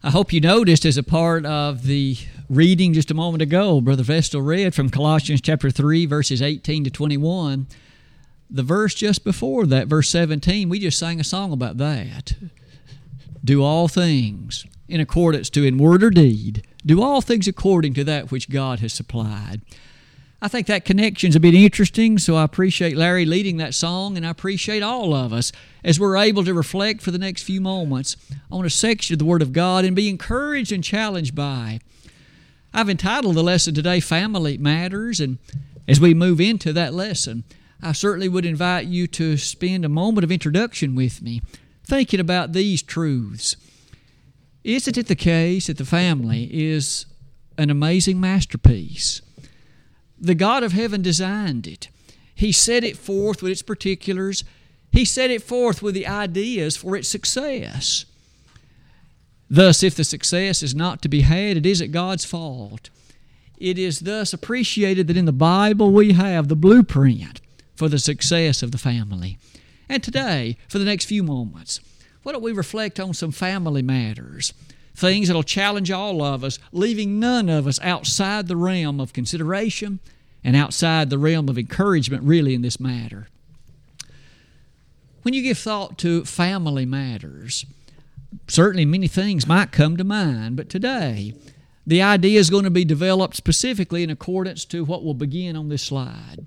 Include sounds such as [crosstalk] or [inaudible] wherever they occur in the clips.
I hope you noticed as a part of the reading just a moment ago, Brother Vestal read from Colossians chapter 3, verses 18 to 21. The verse just before that, verse 17, we just sang a song about that. Do all things in accordance to in word or deed. Do all things according to that which God has supplied. I think that connection's a bit interesting, so I appreciate Larry leading that song, and I appreciate all of us as we're able to reflect for the next few moments on a section of the Word of God and be encouraged and challenged by. I've entitled the lesson today Family Matters, and as we move into that lesson, I certainly would invite you to spend a moment of introduction with me, thinking about these truths. Isn't it the case that the family is an amazing masterpiece? The God of heaven designed it. He set it forth with its particulars. He set it forth with the ideas for its success. Thus, if the success is not to be had, it isn't God's fault. It is thus appreciated that in the Bible we have the blueprint for the success of the family. And today, for the next few moments, why don't we reflect on some family matters? Things that'll challenge all of us, leaving none of us outside the realm of consideration and outside the realm of encouragement, really, in this matter. When you give thought to family matters, certainly many things might come to mind, but today, the idea is going to be developed specifically in accordance to what will begin on this slide.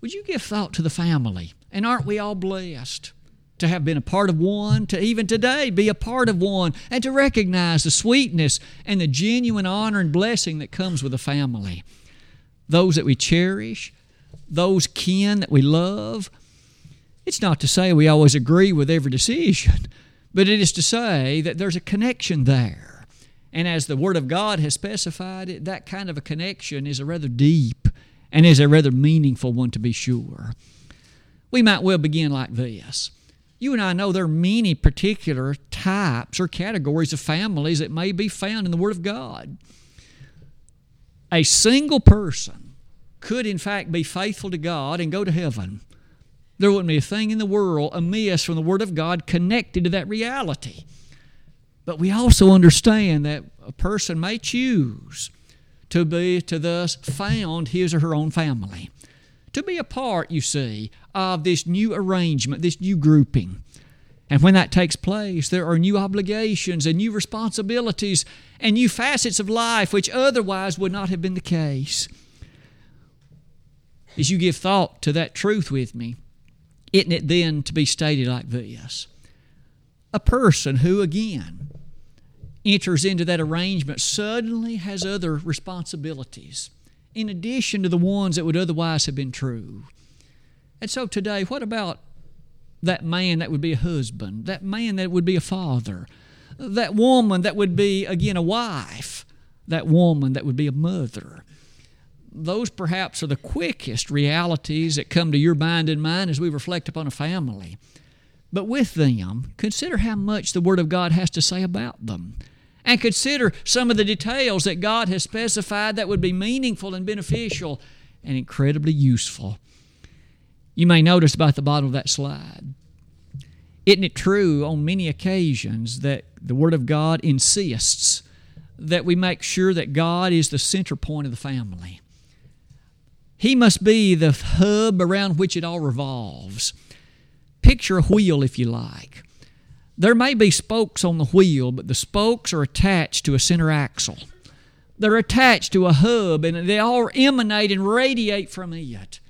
Would you give thought to the family? And aren't we all blessed? To have been a part of one, to even today be a part of one, and to recognize the sweetness and the genuine honor and blessing that comes with a family. Those that we cherish, those kin that we love. It's not to say we always agree with every decision, [laughs] but it is to say that there's a connection there. And as the Word of God has specified it, that kind of a connection is a rather deep and is a rather meaningful one to be sure. We might well begin like this you and I know there are many particular types or categories of families that may be found in the Word of God. A single person could, in fact, be faithful to God and go to heaven. There wouldn't be a thing in the world amiss from the Word of God connected to that reality. But we also understand that a person may choose to be to thus found his or her own family to be a part, you see, of this new arrangement, this new grouping. And when that takes place, there are new obligations and new responsibilities and new facets of life which otherwise would not have been the case. As you give thought to that truth with me, isn't it then to be stated like this? A person who, again, enters into that arrangement suddenly has other responsibilities in addition to the ones that would otherwise have been true. And so today, what about that man that would be a husband, that man that would be a father, that woman that would be, again, a wife, that woman that would be a mother? Those perhaps are the quickest realities that come to your mind and mine as we reflect upon a family. But with them, consider how much the Word of God has to say about them and consider some of the details that God has specified that would be meaningful and beneficial and incredibly useful. You may notice about the bottom of that slide. Isn't it true on many occasions that the Word of God insists that we make sure that God is the center point of the family? He must be the hub around which it all revolves. Picture a wheel, if you like. There may be spokes on the wheel, but the spokes are attached to a center axle. They're attached to a hub, and they all emanate and radiate from it.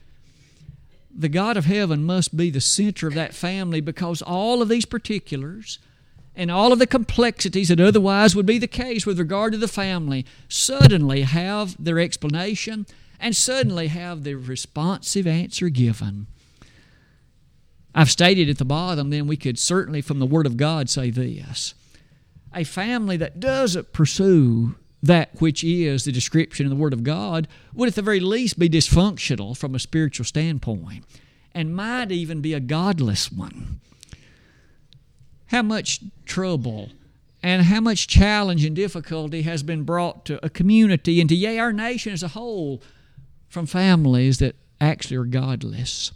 The God of heaven must be the center of that family because all of these particulars and all of the complexities that otherwise would be the case with regard to the family suddenly have their explanation and suddenly have the responsive answer given. I've stated at the bottom, then we could certainly, from the Word of God, say this a family that doesn't pursue that which is the description in the Word of God would, at the very least, be dysfunctional from a spiritual standpoint and might even be a godless one. How much trouble and how much challenge and difficulty has been brought to a community and to yea, our nation as a whole from families that actually are godless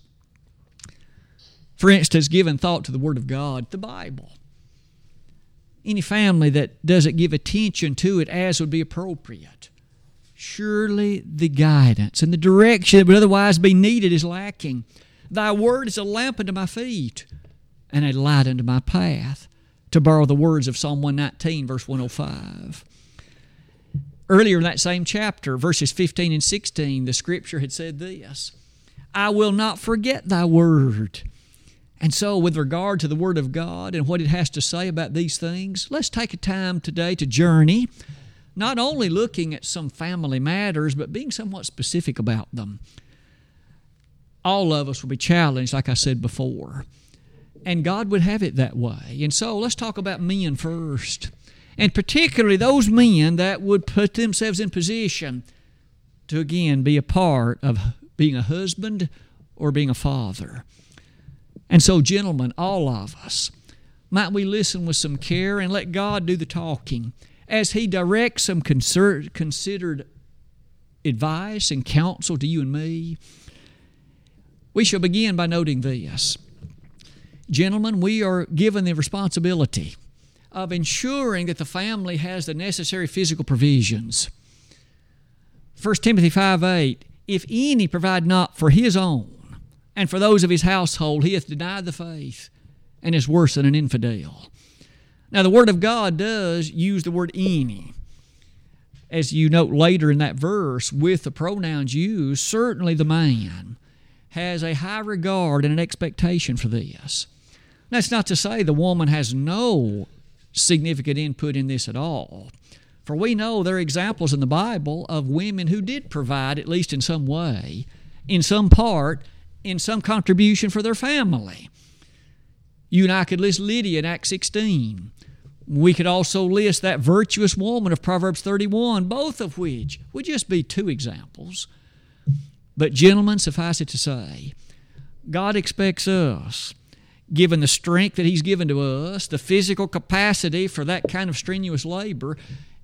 for instance, given thought to the Word of God, the Bible. any family that doesn't give attention to it as would be appropriate. Surely the guidance and the direction that would otherwise be needed is lacking. Thy word is a lamp unto my feet and a light unto my path, to borrow the words of Psalm 119, verse 105. Earlier in that same chapter, verses 15 and 16, the scripture had said this I will not forget thy word. And so, with regard to the Word of God and what it has to say about these things, let's take a time today to journey, not only looking at some family matters, but being somewhat specific about them. All of us will be challenged, like I said before. And God would have it that way. And so, let's talk about men first. And particularly those men that would put themselves in position to again be a part of being a husband or being a father. And so, gentlemen, all of us, might we listen with some care and let God do the talking as He directs some considered advice and counsel to you and me? We shall begin by noting this. Gentlemen, we are given the responsibility of ensuring that the family has the necessary physical provisions. 1 Timothy 5 8, if any provide not for his own, and for those of his household he hath denied the faith and is worse than an infidel. Now, the Word of God does use the word any. As you note later in that verse, with the pronouns used, certainly the man has a high regard and an expectation for this. That's not to say the woman has no significant input in this at all. For we know there are examples in the Bible of women who did provide, at least in some way, in some part, in some contribution for their family. You and I could list Lydia in Acts 16. We could also list that virtuous woman of Proverbs 31, both of which would just be two examples. But, gentlemen, suffice it to say, God expects us, given the strength that He's given to us, the physical capacity for that kind of strenuous labor,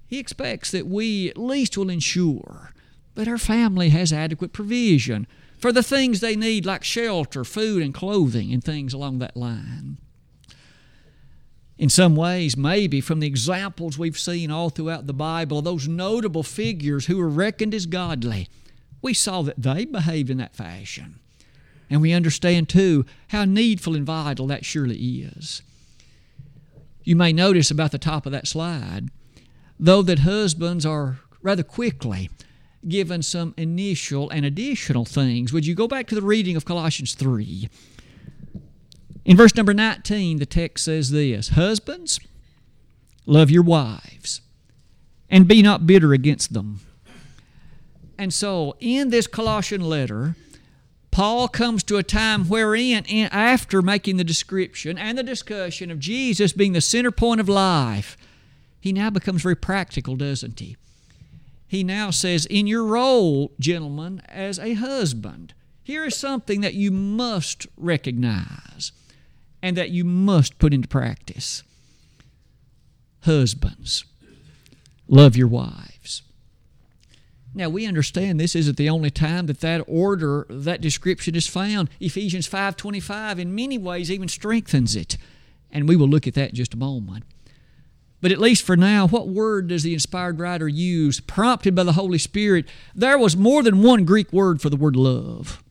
He expects that we at least will ensure that our family has adequate provision for the things they need, like shelter, food, and clothing, and things along that line. In some ways, maybe from the examples we've seen all throughout the Bible, those notable figures who were reckoned as godly, we saw that they behaved in that fashion. And we understand, too, how needful and vital that surely is. You may notice about the top of that slide, though that husbands are rather quickly given some initial and additional things. Would you go back to the reading of Colossians 3? In verse number 19, the text says this Husbands, love your wives, and be not bitter against them. And so, in this Colossian letter, Paul comes to a time wherein, after making the description and the discussion of Jesus being the center point of life, he now becomes very practical, doesn't he? He now says, In your role, gentlemen, as a husband, here is something that you must recognize and that you must put into practice. Husbands, love your wives. Now we understand this isn't the only time that that order, that description is found. Ephesians 5:25 in many ways even strengthens it. And we will look at that in just a moment. But at least for now, what word does the inspired writer use? Prompted by the Holy Spirit, there was more than one Greek word for the word love.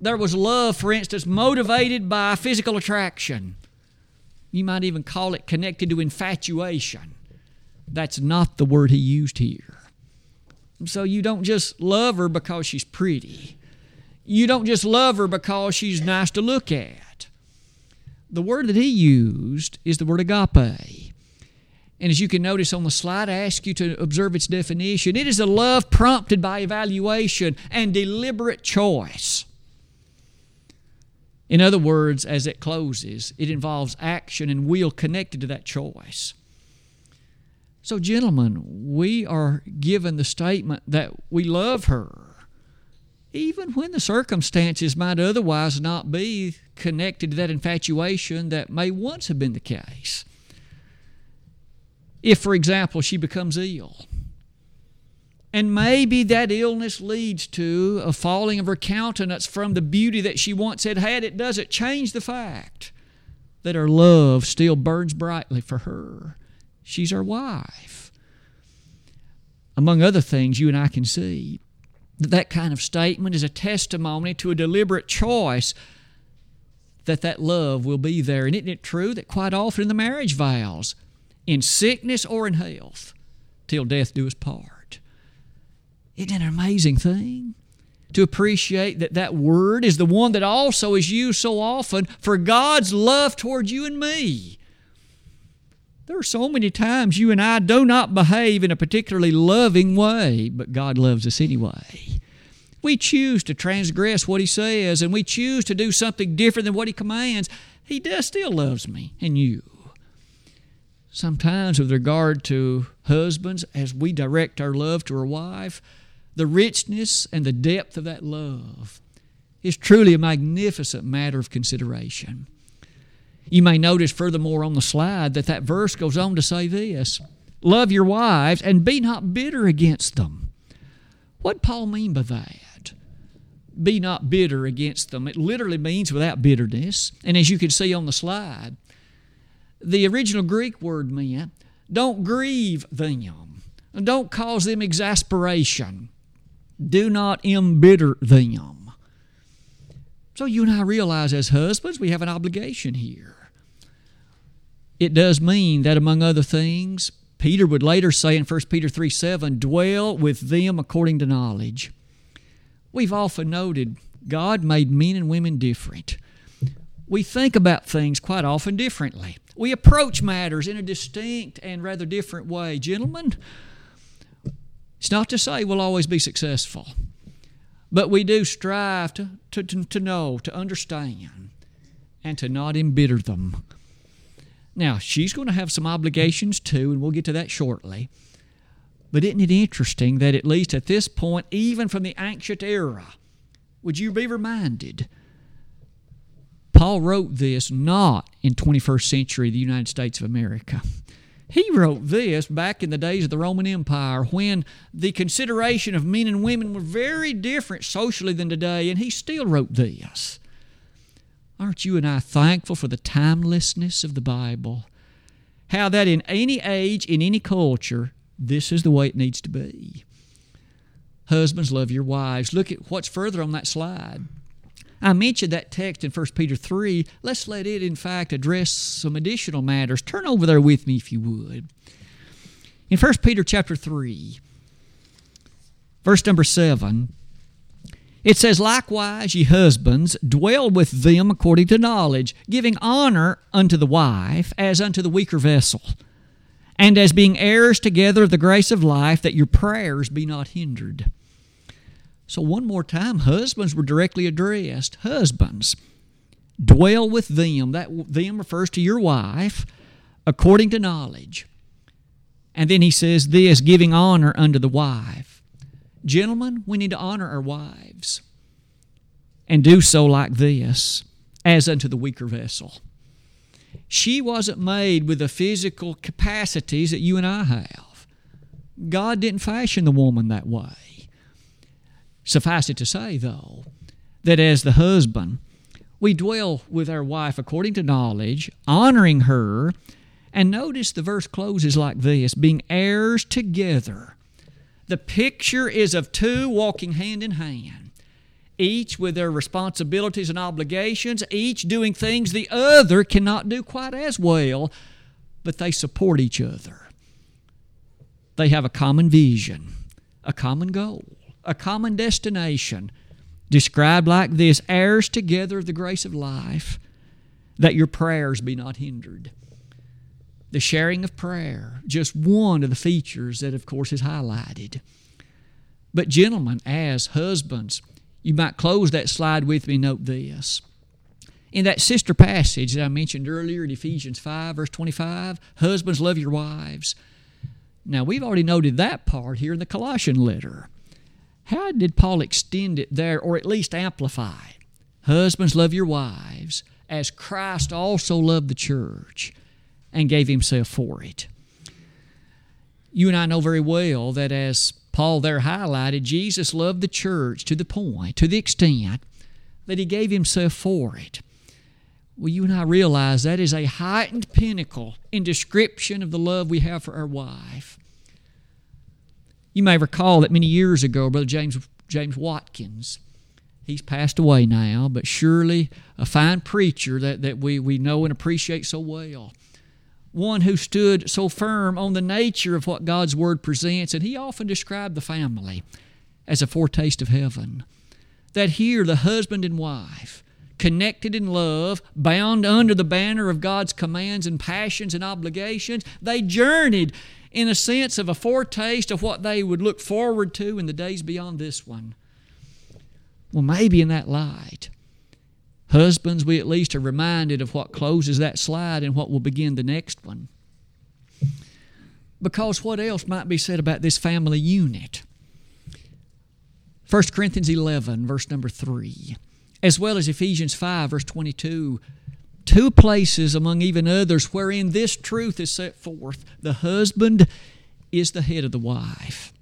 There was love, for instance, motivated by physical attraction. You might even call it connected to infatuation. That's not the word he used here. So you don't just love her because she's pretty. You don't just love her because she's nice to look at. The word that he used is the word agape. And as you can notice on the slide, I ask you to observe its definition. It is a love prompted by evaluation and deliberate choice. In other words, as it closes, it involves action and will connected to that choice. So, gentlemen, we are given the statement that we love her, even when the circumstances might otherwise not be connected to that infatuation that may once have been the case. If, for example, she becomes ill, and maybe that illness leads to a falling of her countenance from the beauty that she once had had, it doesn't change the fact that her love still burns brightly for her. She's our wife. Among other things, you and I can see that that kind of statement is a testimony to a deliberate choice that that love will be there. And isn't it true that quite often in the marriage vows, in sickness or in health, till death do us part? Isn't it an amazing thing? To appreciate that that word is the one that also is used so often for God's love toward you and me. There are so many times you and I do not behave in a particularly loving way, but God loves us anyway. We choose to transgress what He says and we choose to do something different than what He commands. He does still loves me and you. Sometimes, with regard to husbands, as we direct our love to our wife, the richness and the depth of that love is truly a magnificent matter of consideration. You may notice furthermore on the slide that that verse goes on to say this Love your wives and be not bitter against them. What Paul mean by that? Be not bitter against them. It literally means without bitterness. And as you can see on the slide, the original Greek word meant don't grieve them, don't cause them exasperation, do not embitter them. So you and I realize as husbands we have an obligation here it does mean that, among other things, Peter would later say in 1 Peter 3 7, dwell with them according to knowledge. We've often noted God made men and women different. We think about things quite often differently. We approach matters in a distinct and rather different way. Gentlemen, it's not to say we'll always be successful, but we do strive to, to, to know, to understand, and to not embitter them. Now, she's going to have some obligations too, and we'll get to that shortly. But isn't it interesting that at least at this point, even from the ancient era, would you be reminded? Paul wrote this not in 21st century the United States of America. He wrote this back in the days of the Roman Empire when the consideration of men and women were very different socially than today, and he still wrote this. Aren't you and I thankful for the timelessness of the Bible? How that in any age, in any culture, this is the way it needs to be. Husbands, love your wives. Look at what's further on that slide. I mentioned that text in 1 Peter 3. Let's let it, in fact, address some additional matters. Turn over there with me, if you would. In 1 Peter chapter 3, verse number 7, it says, Likewise, ye husbands, dwell with them according to knowledge, giving honor unto the wife as unto the weaker vessel, and as being heirs together of the grace of life, that your prayers be not hindered. So, one more time, husbands were directly addressed. Husbands, dwell with them. That them refers to your wife according to knowledge. And then he says this giving honor unto the wife Gentlemen, we need to honor our wives and do so like this, as unto the weaker vessel. She wasn't made with the physical capacities that you and I have. God didn't fashion the woman that way. Suffice it to say, though, that as the husband, we dwell with our wife according to knowledge, honoring her, and notice the verse closes like this being heirs together. The picture is of two walking hand in hand, each with their responsibilities and obligations, each doing things the other cannot do quite as well, but they support each other. They have a common vision, a common goal, a common destination, described like this heirs together of the grace of life, that your prayers be not hindered the sharing of prayer, just one of the features that, of course, is highlighted. But, gentlemen, as husbands, you might close that slide with me. Note this. In that sister passage that I mentioned earlier in Ephesians 5, verse 25, husbands, love your wives. Now, we've already noted that part here in the Colossian letter. How did Paul extend it there, or at least amplify? Husbands, love your wives, as Christ also loved the church and gave himself for it. You and I know very well that as Paul there highlighted, Jesus loved the church to the point, to the extent that he gave himself for it. Well, you and I realize that is a heightened pinnacle in description of the love we have for our wife. You may recall that many years ago, Brother James, James Watkins, he's passed away now, but surely a fine preacher that, that we, we know and appreciate so well. One who stood so firm on the nature of what God's Word presents, and he often described the family as a foretaste of heaven. That here, the husband and wife, connected in love, bound under the banner of God's commands and passions and obligations. They journeyed in a sense of a foretaste of what they would look forward to in the days beyond this one. Well, maybe in that light, husbands, we at least are reminded of what closes that slide and what will begin the next one. Because what else might be said about this family unit? 1 Corinthians 11, verse number 3 as well as Ephesians 5, verse 22. Two places among even others wherein this truth is set forth. The husband is the head of the wife.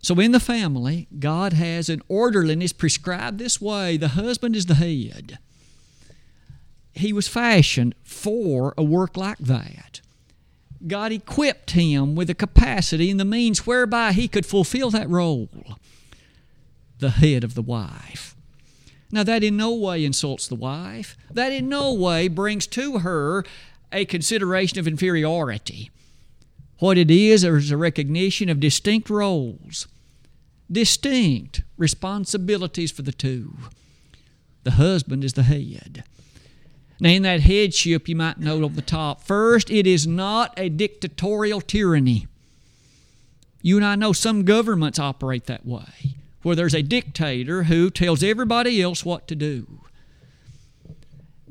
So in the family, God has an orderliness prescribed this way. The husband is the head. He was fashioned for a work like that. God equipped him with the capacity and the means whereby he could fulfill that role. The head of the wife. Now, that in no way insults the wife. That in no way brings to her a consideration of inferiority. What it is is a recognition of distinct roles, distinct responsibilities for the two. The husband is the head. Now, in that headship, you might note on the top first, it is not a dictatorial tyranny. You and I know some governments operate that way where there's a dictator who tells everybody else what to do.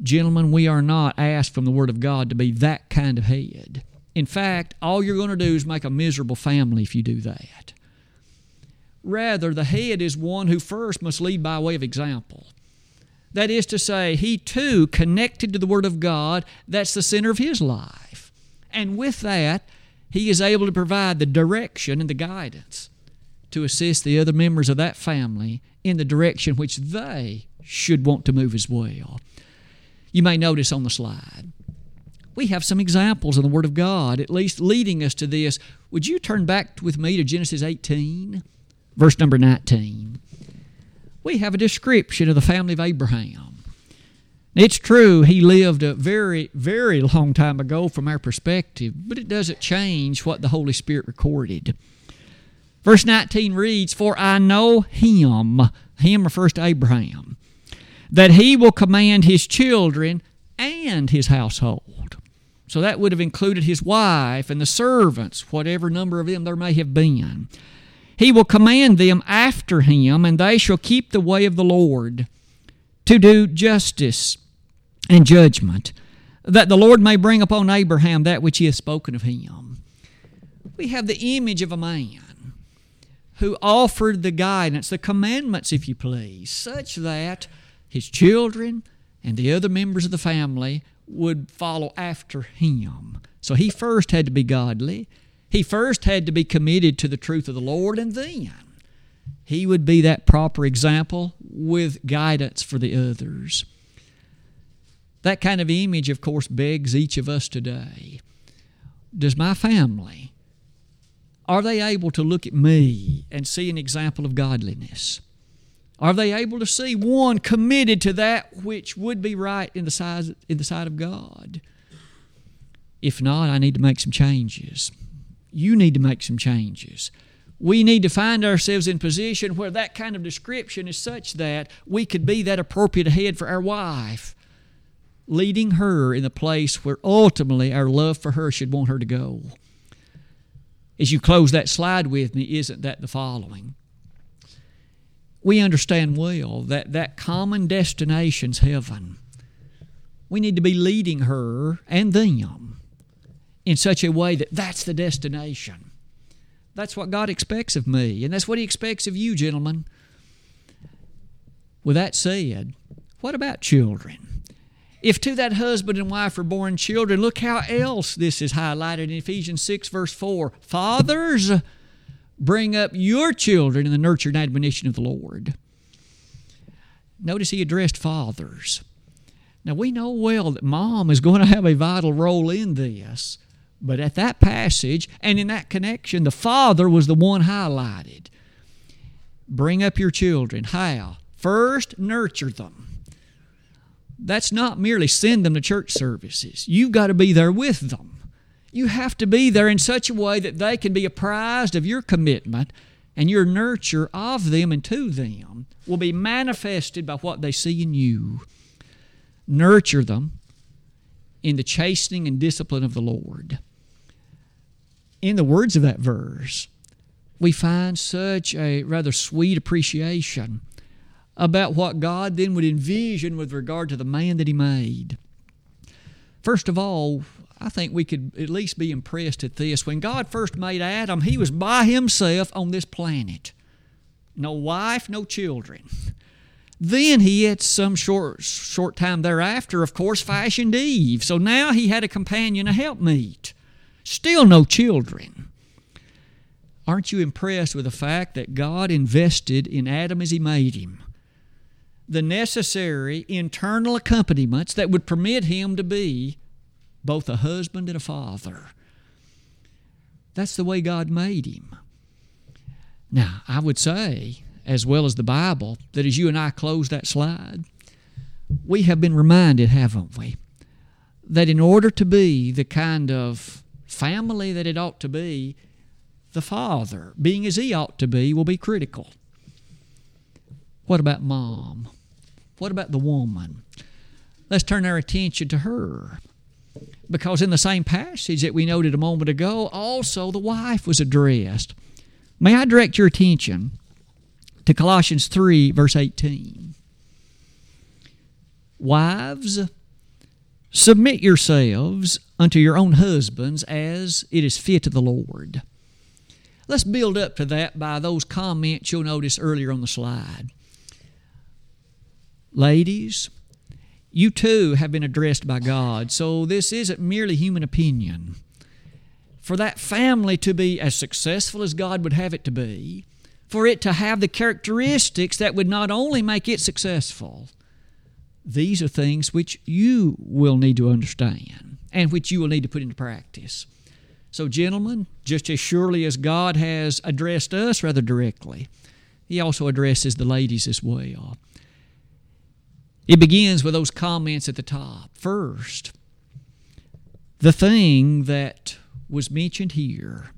Gentlemen, we are not asked from the Word of God to be that kind of head. In fact, all you're going to do is make a miserable family if you do that. Rather, the head is one who first must lead by way of example. That is to say, he too, connected to the Word of God, that's the center of his life. And with that, he is able to provide the direction and the guidance to assist the other members of that family in the direction which they should want to move as well. You may notice on the slide, we have some examples in the Word of God, at least leading us to this. Would you turn back with me to Genesis 18, verse number 19? We have a description of the family of Abraham. It's true, he lived a very, very long time ago from our perspective, but it doesn't change what the Holy Spirit recorded. Verse 19 reads, For I know him, him refers to Abraham, that he will command his children and his household. So that would have included his wife and the servants, whatever number of them there may have been. He will command them after him, and they shall keep the way of the Lord to do justice and judgment, that the Lord may bring upon Abraham that which he has spoken of him. We have the image of a man who offered the guidance, the commandments, if you please, such that his children and the other members of the family would follow after him. So he first had to be godly. He first had to be committed to the truth of the Lord, and then he would be that proper example with guidance for the others. That kind of image, of course, begs each of us today. Does my family are they able to look at me and see an example of godliness? Are they able to see one committed to that which would be right in the sight, in the sight of God? If not, I need to make some changes. You need to make some changes. We need to find ourselves in position where that kind of description is such that we could be that appropriate head for our wife, leading her in the place where ultimately our love for her should want her to go as you close that slide with me, isn't that the following? We understand well that that common destination's heaven. We need to be leading her and them in such a way that that's the destination. That's what God expects of me, and that's what He expects of you, gentlemen. With that said, what about children? If to that husband and wife are born children, look how else this is highlighted in Ephesians 6, verse 4. Fathers, bring up your children in the nurture and admonition of the Lord. Notice he addressed fathers. Now, we know well that mom is going to have a vital role in this, but at that passage and in that connection, the father was the one highlighted. Bring up your children. How? First, nurture them. That's not merely send them to church services. You've got to be there with them. You have to be there in such a way that they can be apprised of your commitment and your nurture of them and to them will be manifested by what they see in you. Nurture them in the chastening and discipline of the Lord. In the words of that verse, we find such a rather sweet appreciation about what God then would envision with regard to the man that He made. First of all, I think we could at least be impressed at this. When God first made Adam, he was by himself on this planet. No wife, no children. Then he, at some short, short time thereafter, of course, fashioned Eve. So now he had a companion, a helpmeet. Still no children. Aren't you impressed with the fact that God invested in Adam as he made him? The necessary internal accompaniments that would permit him to be both a husband and a father. That's the way God made him. Now, I would say, as well as the Bible, that as you and I close that slide, we have been reminded, haven't we, that in order to be the kind of family that it ought to be, the father, being as he ought to be, will be critical. What about mom? What about the woman? Let's turn our attention to her. Because in the same passage that we noted a moment ago, also the wife was addressed. May I direct your attention to Colossians 3, verse 18. Wives, submit yourselves unto your own husbands as it is fit to the Lord. Let's build up to that by those comments you'll notice earlier on the slide. Ladies, you too have been addressed by God. So this isn't merely human opinion. For that family to be as successful as God would have it to be, for it to have the characteristics that would not only make it successful, these are things which you will need to understand and which you will need to put into practice. So, gentlemen, just as surely as God has addressed us rather directly, He also addresses the ladies as well. It begins with those comments at the top. First, the thing that was mentioned here,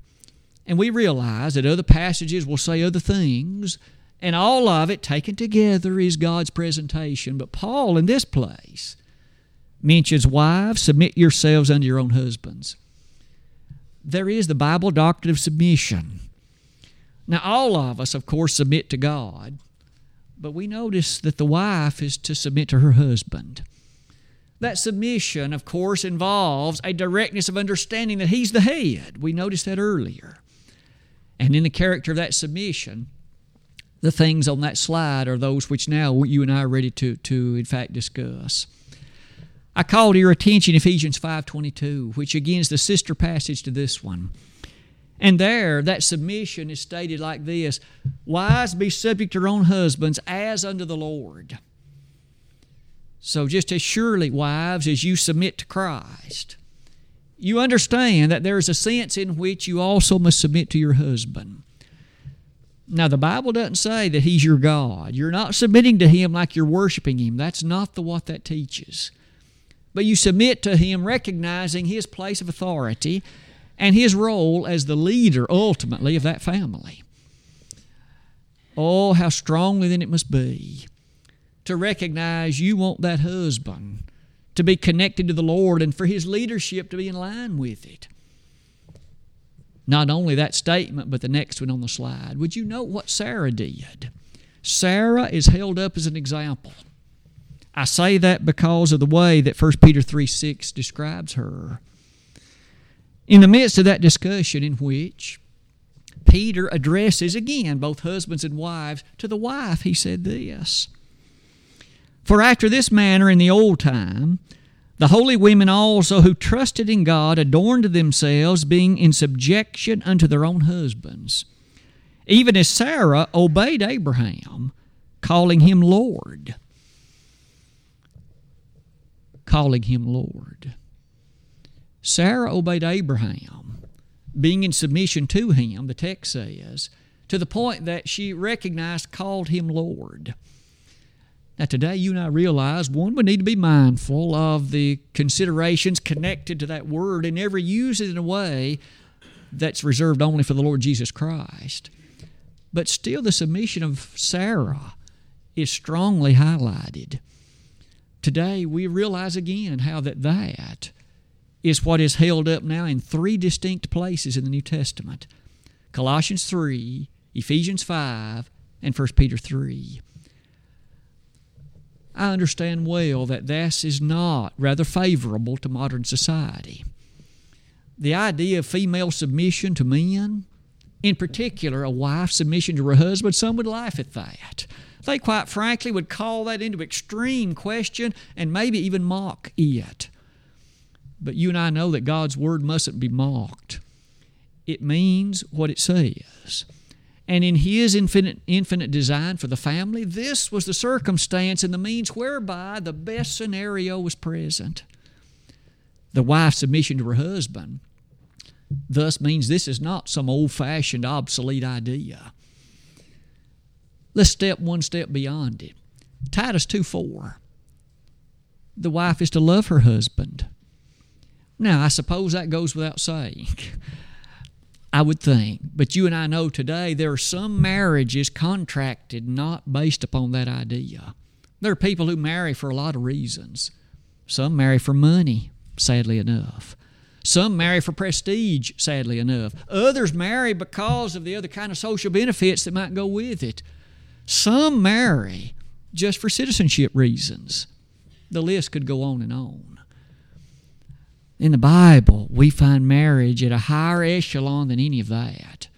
and we realize that other passages will say other things, and all of it taken together is God's presentation. But Paul, in this place, mentions wives, submit yourselves unto your own husbands. There is the Bible doctrine of submission. Now, all of us, of course, submit to God. But we notice that the wife is to submit to her husband. That submission, of course, involves a directness of understanding that he's the head. We noticed that earlier. And in the character of that submission, the things on that slide are those which now you and I are ready to, to in fact, discuss. I call to your attention Ephesians 5.22, which again is the sister passage to this one. And there, that submission is stated like this Wives, be subject to your own husbands as unto the Lord. So, just as surely, wives, as you submit to Christ, you understand that there is a sense in which you also must submit to your husband. Now, the Bible doesn't say that He's your God. You're not submitting to Him like you're worshiping Him. That's not the what that teaches. But you submit to Him recognizing His place of authority and his role as the leader ultimately of that family. Oh, how strongly then it must be to recognize you want that husband to be connected to the Lord and for his leadership to be in line with it. Not only that statement, but the next one on the slide. Would you note what Sarah did? Sarah is held up as an example. I say that because of the way that 1 Peter 3 6 describes her. In the midst of that discussion, in which Peter addresses again both husbands and wives, to the wife he said this For after this manner in the old time, the holy women also who trusted in God adorned themselves, being in subjection unto their own husbands, even as Sarah obeyed Abraham, calling him Lord. calling him Lord. Sarah obeyed Abraham, being in submission to him, the text says, to the point that she recognized, called him Lord. Now, today, you and I realize one, we need to be mindful of the considerations connected to that word and never use it in a way that's reserved only for the Lord Jesus Christ. But still, the submission of Sarah is strongly highlighted. Today, we realize again how that that is what is held up now in three distinct places in the New Testament Colossians 3, Ephesians 5, and 1 Peter 3. I understand well that this is not rather favorable to modern society. The idea of female submission to men, in particular a wife's submission to her husband, some would laugh at that. They quite frankly would call that into extreme question and maybe even mock it. But you and I know that God's Word mustn't be mocked. It means what it says. And in his infinite, infinite design for the family, this was the circumstance and the means whereby the best scenario was present. The wife's submission to her husband thus means this is not some old fashioned, obsolete idea. Let's step one step beyond it. Titus 2 4. The wife is to love her husband. Now, I suppose that goes without saying. I would think. But you and I know today there are some marriages contracted not based upon that idea. There are people who marry for a lot of reasons. Some marry for money, sadly enough. Some marry for prestige, sadly enough. Others marry because of the other kind of social benefits that might go with it. Some marry just for citizenship reasons. The list could go on and on. In the Bible, we find marriage at a higher echelon than any of that.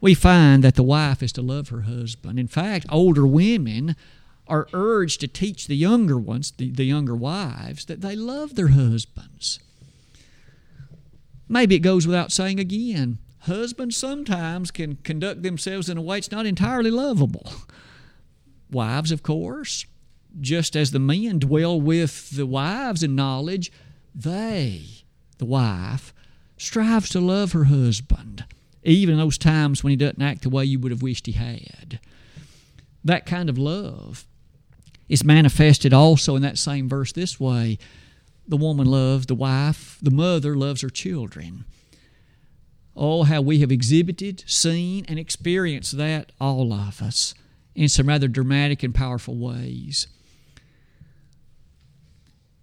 We find that the wife is to love her husband. In fact, older women are urged to teach the younger ones, the, the younger wives, that they love their husbands. Maybe it goes without saying again husbands sometimes can conduct themselves in a way that's not entirely lovable. Wives, of course, just as the men dwell with the wives in knowledge, they, the wife, strives to love her husband, even in those times when he doesn't act the way you would have wished he had. That kind of love is manifested also in that same verse this way the woman loves the wife, the mother loves her children. Oh, how we have exhibited, seen, and experienced that, all of us, in some rather dramatic and powerful ways.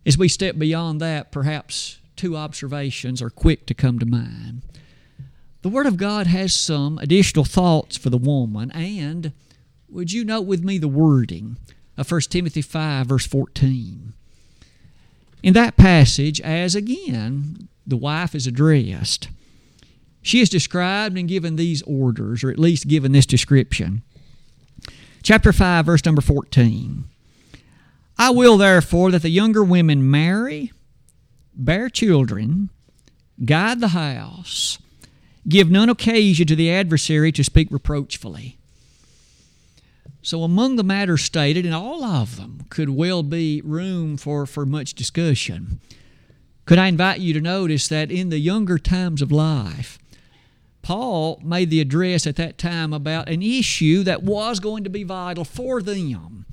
As we step beyond that, perhaps two observations are quick to come to mind. The Word of God has some additional thoughts for the woman, and would you note with me the wording of 1 Timothy 5, verse 14? In that passage, as again the wife is addressed, she is described and given these orders, or at least given this description. Chapter 5, verse number 14. I will therefore that the younger women marry, bear children, guide the house, give none occasion to the adversary to speak reproachfully. So, among the matters stated, and all of them could well be room for, for much discussion, could I invite you to notice that in the younger times of life, Paul made the address at that time about an issue that was going to be vital for them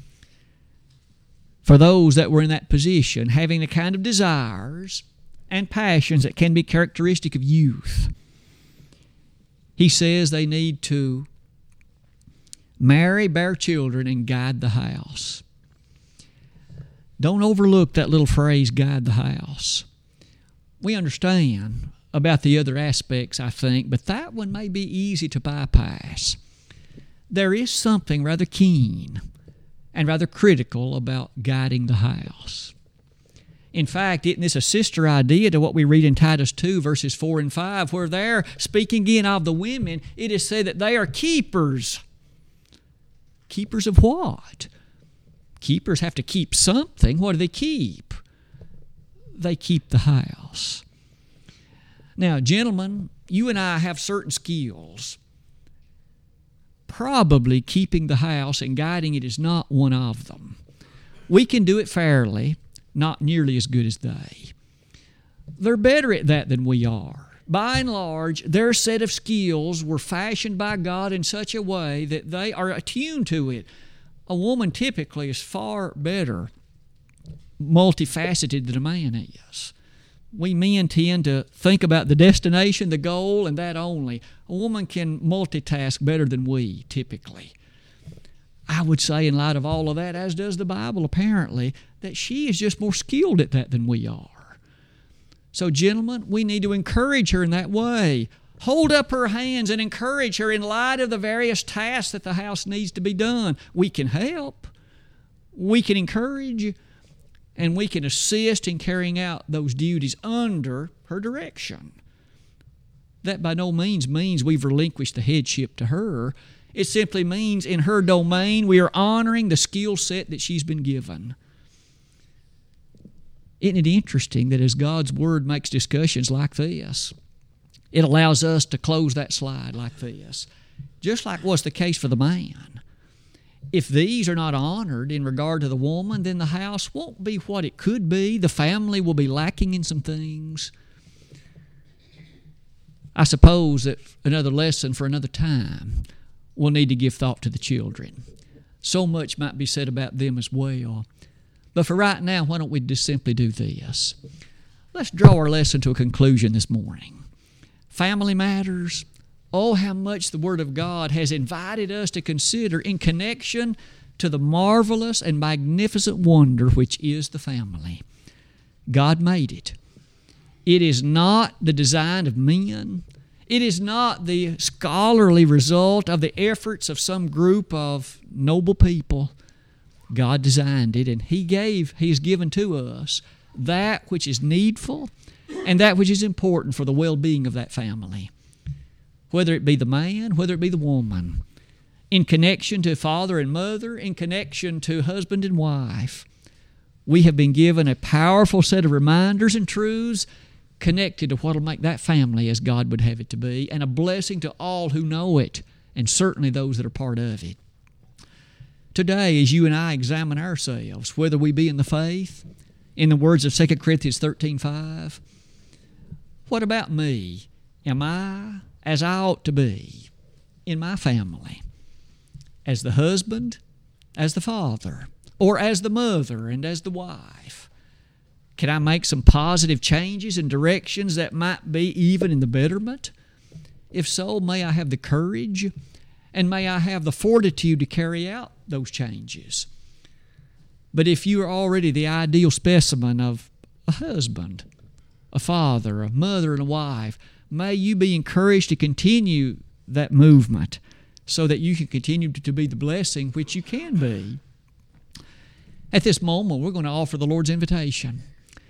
for those that were in that position, having the kind of desires and passions that can be characteristic of youth. He says they need to marry, bear children, and guide the house. Don't overlook that little phrase, guide the house. We understand about the other aspects, I think, but that one may be easy to bypass. There is something rather keen and rather critical about guiding the house. In fact, isn't this a sister idea to what we read in Titus 2, verses 4 and 5, where there, speaking again of the women, it is said that they are keepers. Keepers of what? Keepers have to keep something. What do they keep? They keep the house. Now, gentlemen, you and I have certain skills probably keeping the house and guiding it is not one of them. We can do it fairly, not nearly as good as they. They're better at that than we are. By and large, their set of skills were fashioned by God in such a way that they are attuned to it. A woman typically is far better multifaceted than a man is. We men tend to think about the destination, the goal, and that only. A woman can multitask better than we typically. I would say, in light of all of that, as does the Bible apparently, that she is just more skilled at that than we are. So, gentlemen, we need to encourage her in that way. Hold up her hands and encourage her in light of the various tasks that the house needs to be done. We can help, we can encourage, and we can assist in carrying out those duties under her direction. That by no means means we've relinquished the headship to her. It simply means in her domain we are honoring the skill set that she's been given. Isn't it interesting that as God's Word makes discussions like this, it allows us to close that slide like this, just like was the case for the man. If these are not honored in regard to the woman, then the house won't be what it could be. The family will be lacking in some things. I suppose that another lesson for another time, we'll need to give thought to the children. So much might be said about them as well. But for right now, why don't we just simply do this? Let's draw our lesson to a conclusion this morning. Family matters. Oh, how much the Word of God has invited us to consider in connection to the marvelous and magnificent wonder which is the family. God made it. It is not the design of men. It is not the scholarly result of the efforts of some group of noble people. God designed it, and He gave, He has given to us that which is needful and that which is important for the well being of that family. Whether it be the man, whether it be the woman, in connection to father and mother, in connection to husband and wife, we have been given a powerful set of reminders and truths connected to what will make that family as God would have it to be, and a blessing to all who know it, and certainly those that are part of it today as you and I examine ourselves, whether we be in the faith, in the words of 2 Corinthians 13 5, what about me? Am I as I ought to be in my family? As the husband, as the father, or as the mother and as the wife? Can I make some positive changes and directions that might be even in the betterment? If so, may I have the courage and may I have the fortitude to carry out those changes. But if you are already the ideal specimen of a husband, a father, a mother, and a wife, may you be encouraged to continue that movement so that you can continue to be the blessing which you can be. At this moment, we're going to offer the Lord's invitation.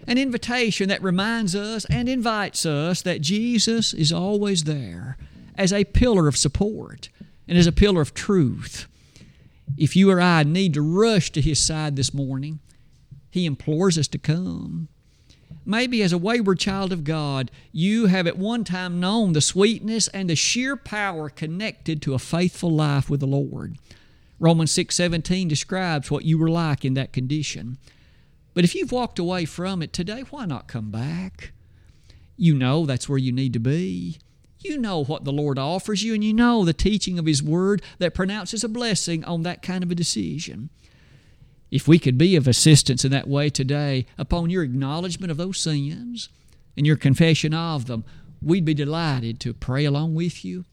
An invitation that reminds us and invites us that Jesus is always there as a pillar of support and as a pillar of truth. If you or I need to rush to His side this morning, He implores us to come. Maybe as a wayward child of God, you have at one time known the sweetness and the sheer power connected to a faithful life with the Lord. Romans 6:17 describes what you were like in that condition. But if you've walked away from it today, why not come back? You know that's where you need to be. You know what the Lord offers you, and you know the teaching of His Word that pronounces a blessing on that kind of a decision. If we could be of assistance in that way today upon your acknowledgement of those sins and your confession of them, we'd be delighted to pray along with you.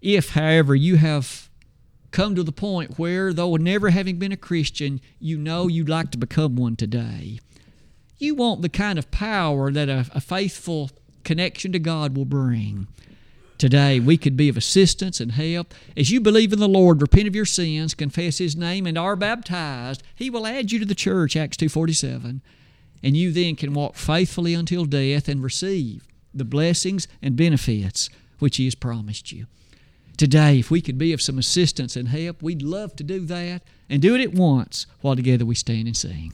If, however, you have come to the point where, though never having been a Christian, you know you'd like to become one today, you want the kind of power that a, a faithful connection to God will bring. Today, we could be of assistance and help. As you believe in the Lord, repent of your sins, confess His name, and are baptized, He will add you to the church, Acts 2.47. And you then can walk faithfully until death and receive the blessings and benefits which He has promised you. Today, if we could be of some assistance and help, we'd love to do that and do it at once while together we stand and sing.